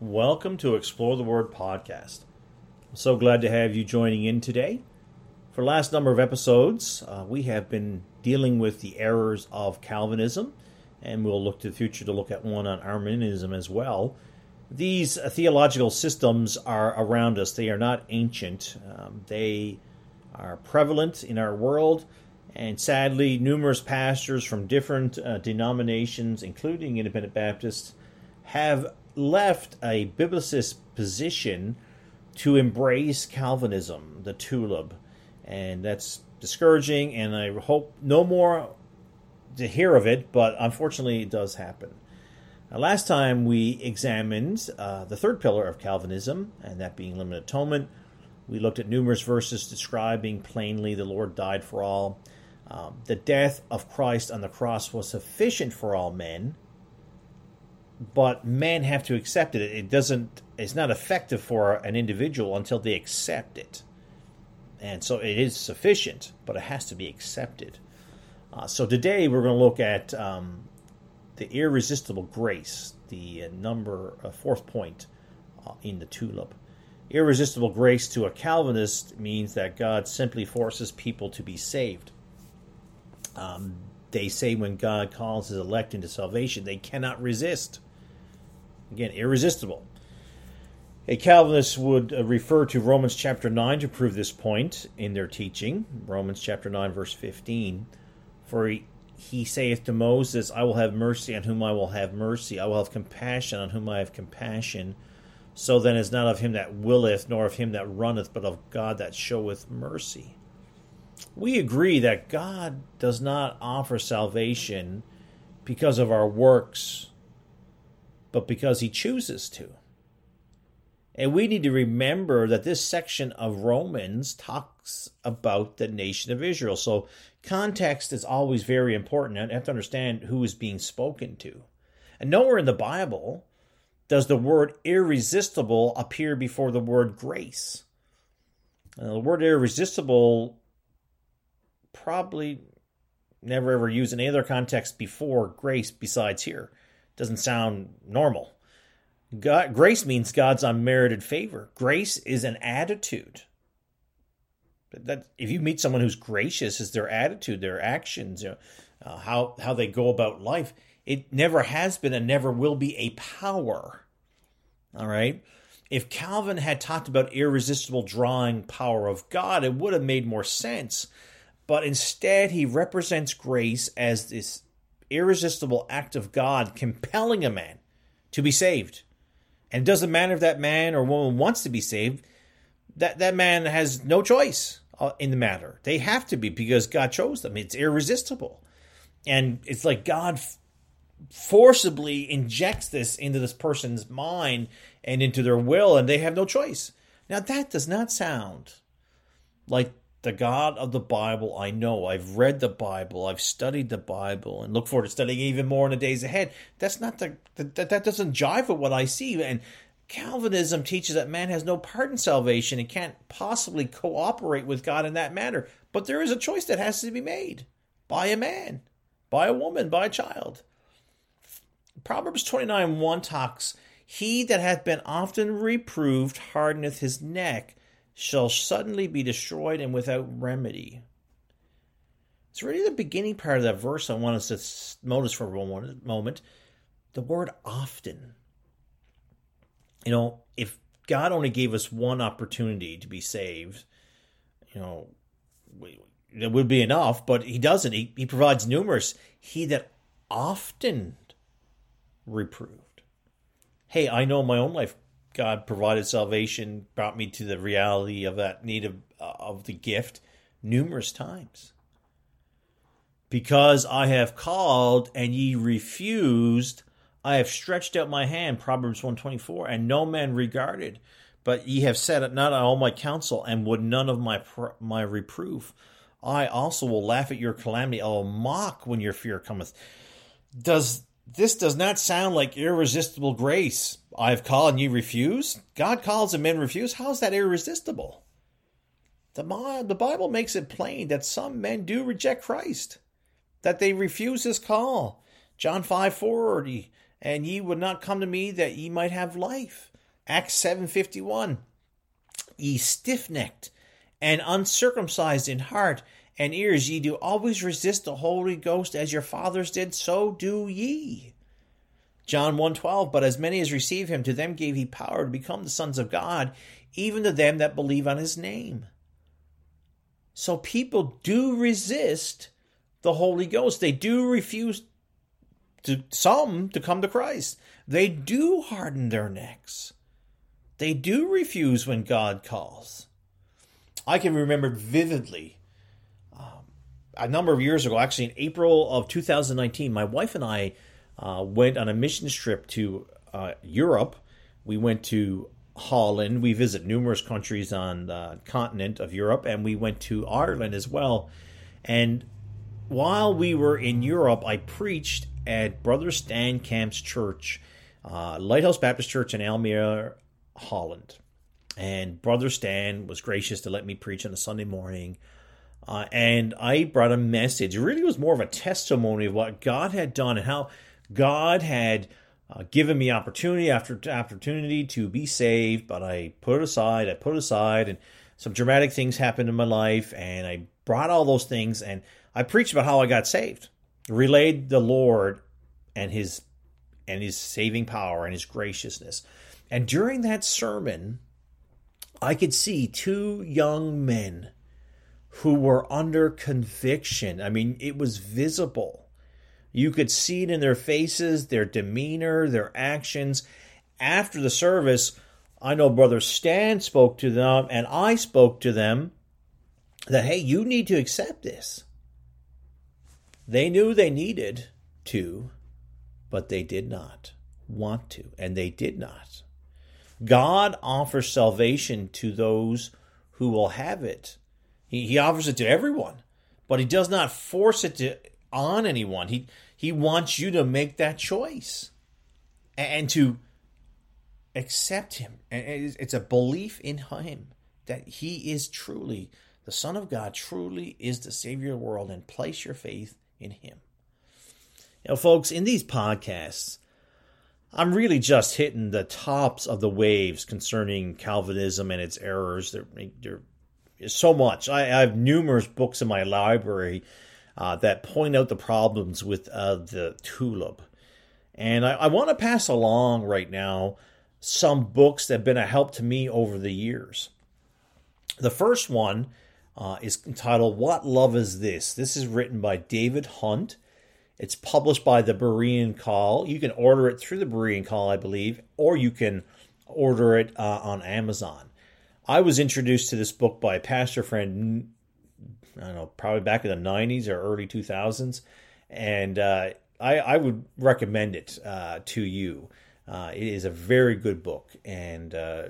Welcome to Explore the Word podcast. I'm so glad to have you joining in today. For the last number of episodes, uh, we have been dealing with the errors of Calvinism, and we'll look to the future to look at one on Arminianism as well. These uh, theological systems are around us, they are not ancient, um, they are prevalent in our world. And sadly, numerous pastors from different uh, denominations, including independent Baptists, have left a biblicist position to embrace Calvinism, the tulip, and that's discouraging. And I hope no more to hear of it, but unfortunately, it does happen. Now, last time we examined uh, the third pillar of Calvinism, and that being limited atonement. We looked at numerous verses describing plainly the Lord died for all. Um, the death of Christ on the cross was sufficient for all men, but men have to accept it. It doesn't. It's not effective for an individual until they accept it, and so it is sufficient, but it has to be accepted. Uh, so today we're going to look at um, the irresistible grace, the uh, number uh, fourth point uh, in the tulip. Irresistible grace to a Calvinist means that God simply forces people to be saved. Um, they say when God calls his elect into salvation, they cannot resist. Again, irresistible. A Calvinist would uh, refer to Romans chapter 9 to prove this point in their teaching. Romans chapter 9, verse 15. For he, he saith to Moses, I will have mercy on whom I will have mercy, I will have compassion on whom I have compassion. So then is not of him that willeth, nor of him that runneth, but of God that showeth mercy. We agree that God does not offer salvation because of our works but because he chooses to. And we need to remember that this section of Romans talks about the nation of Israel. So context is always very important. You have to understand who is being spoken to. And nowhere in the Bible does the word irresistible appear before the word grace. Now, the word irresistible probably never ever used in any other context before grace besides here doesn't sound normal. God, grace means God's unmerited favor. Grace is an attitude. That if you meet someone who's gracious, is their attitude, their actions, you know, uh, how how they go about life. It never has been and never will be a power. All right. If Calvin had talked about irresistible drawing power of God, it would have made more sense. But instead, he represents grace as this irresistible act of God compelling a man to be saved. And it doesn't matter if that man or woman wants to be saved, that, that man has no choice uh, in the matter. They have to be because God chose them. It's irresistible. And it's like God forcibly injects this into this person's mind and into their will, and they have no choice. Now, that does not sound like the God of the Bible I know. I've read the Bible, I've studied the Bible, and look forward to studying even more in the days ahead. That's not the that that doesn't jive with what I see. And Calvinism teaches that man has no part in salvation and can't possibly cooperate with God in that manner. But there is a choice that has to be made by a man, by a woman, by a child. Proverbs 29 1 talks, He that hath been often reproved hardeneth his neck shall suddenly be destroyed and without remedy. It's really the beginning part of that verse I want us to notice for a moment. The word often. You know, if God only gave us one opportunity to be saved, you know, it would be enough, but He doesn't. He, he provides numerous. He that often reproved. Hey, I know my own life God provided salvation, brought me to the reality of that need of, uh, of the gift numerous times. Because I have called and ye refused, I have stretched out my hand, Proverbs 124, and no man regarded. But ye have said not all my counsel, and would none of my my reproof. I also will laugh at your calamity. I will mock when your fear cometh. Does this does not sound like irresistible grace. I've called and you refuse. God calls and men refuse. How is that irresistible? The, the Bible makes it plain that some men do reject Christ, that they refuse his call. John 5 40, and ye would not come to me that ye might have life. Acts 7:51. Ye stiff-necked and uncircumcised in heart and ears, ye do always resist the Holy Ghost as your fathers did, so do ye. John 1:12 But as many as receive him to them gave he power to become the sons of God even to them that believe on his name. So people do resist the Holy Ghost. They do refuse to some to come to Christ. They do harden their necks. They do refuse when God calls. I can remember vividly a number of years ago, actually in April of 2019, my wife and I uh, went on a mission trip to uh, Europe. We went to Holland. We visit numerous countries on the continent of Europe, and we went to Ireland as well. And while we were in Europe, I preached at Brother Stan Camp's church, uh, Lighthouse Baptist Church in Almere, Holland. And Brother Stan was gracious to let me preach on a Sunday morning. Uh, and I brought a message. It really was more of a testimony of what God had done and how God had uh, given me opportunity after opportunity to be saved, but I put it aside. I put it aside, and some dramatic things happened in my life, and I brought all those things, and I preached about how I got saved, relayed the Lord and His and His saving power and His graciousness, and during that sermon, I could see two young men who were under conviction. I mean, it was visible you could see it in their faces, their demeanor, their actions. After the service, I know Brother Stan spoke to them, and I spoke to them that, hey, you need to accept this. They knew they needed to, but they did not want to, and they did not. God offers salvation to those who will have it. He, he offers it to everyone, but He does not force it to on anyone. He he wants you to make that choice and to accept him. And it's a belief in him that he is truly the Son of God, truly is the Savior of the world, and place your faith in him. Now, folks, in these podcasts, I'm really just hitting the tops of the waves concerning Calvinism and its errors. There, there's so much. I, I have numerous books in my library uh, that point out the problems with uh, the tulip. And I, I want to pass along right now some books that have been a help to me over the years. The first one uh, is entitled What Love Is This? This is written by David Hunt. It's published by the Berean Call. You can order it through the Berean Call, I believe, or you can order it uh, on Amazon. I was introduced to this book by a pastor friend I don't know, probably back in the 90s or early 2000s. And uh, I, I, would recommend it uh, to you. Uh, it is a very good book, and uh,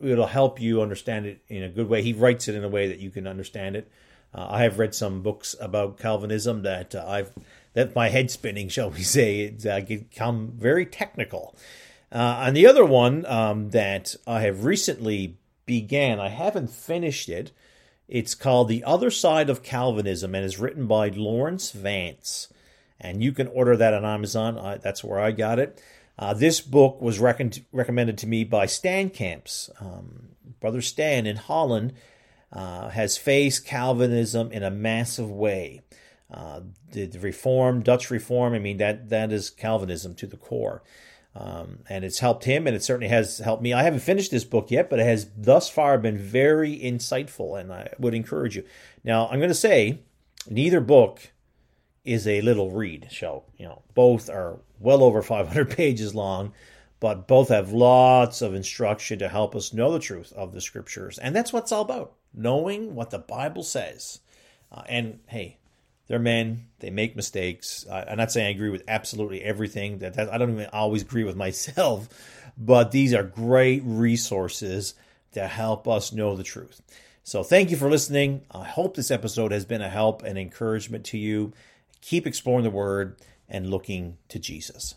it'll help you understand it in a good way. He writes it in a way that you can understand it. Uh, I have read some books about Calvinism that uh, I've that my head spinning, shall we say, it's uh, become very technical. and the other one um, that I have recently began, I haven't finished it. It's called The Other Side of Calvinism and is written by Laurence Vance. And you can order that on Amazon. Uh, that's where I got it. Uh, this book was rec- recommended to me by Stan Camps. Um, Brother Stan in Holland uh, has faced Calvinism in a massive way. Uh, the, the Reform, Dutch Reform, I mean, that, that is Calvinism to the core. Um, and it's helped him, and it certainly has helped me. I haven't finished this book yet, but it has thus far been very insightful, and I would encourage you. Now, I'm going to say neither book is a little read. So, you know, both are well over 500 pages long, but both have lots of instruction to help us know the truth of the scriptures, and that's what it's all about: knowing what the Bible says. Uh, and hey, they're men. They make mistakes. I, am not saying I agree with absolutely everything. That, that I don't even always agree with myself, but these are great resources to help us know the truth. So thank you for listening. I hope this episode has been a help and encouragement to you. Keep exploring the Word and looking to Jesus.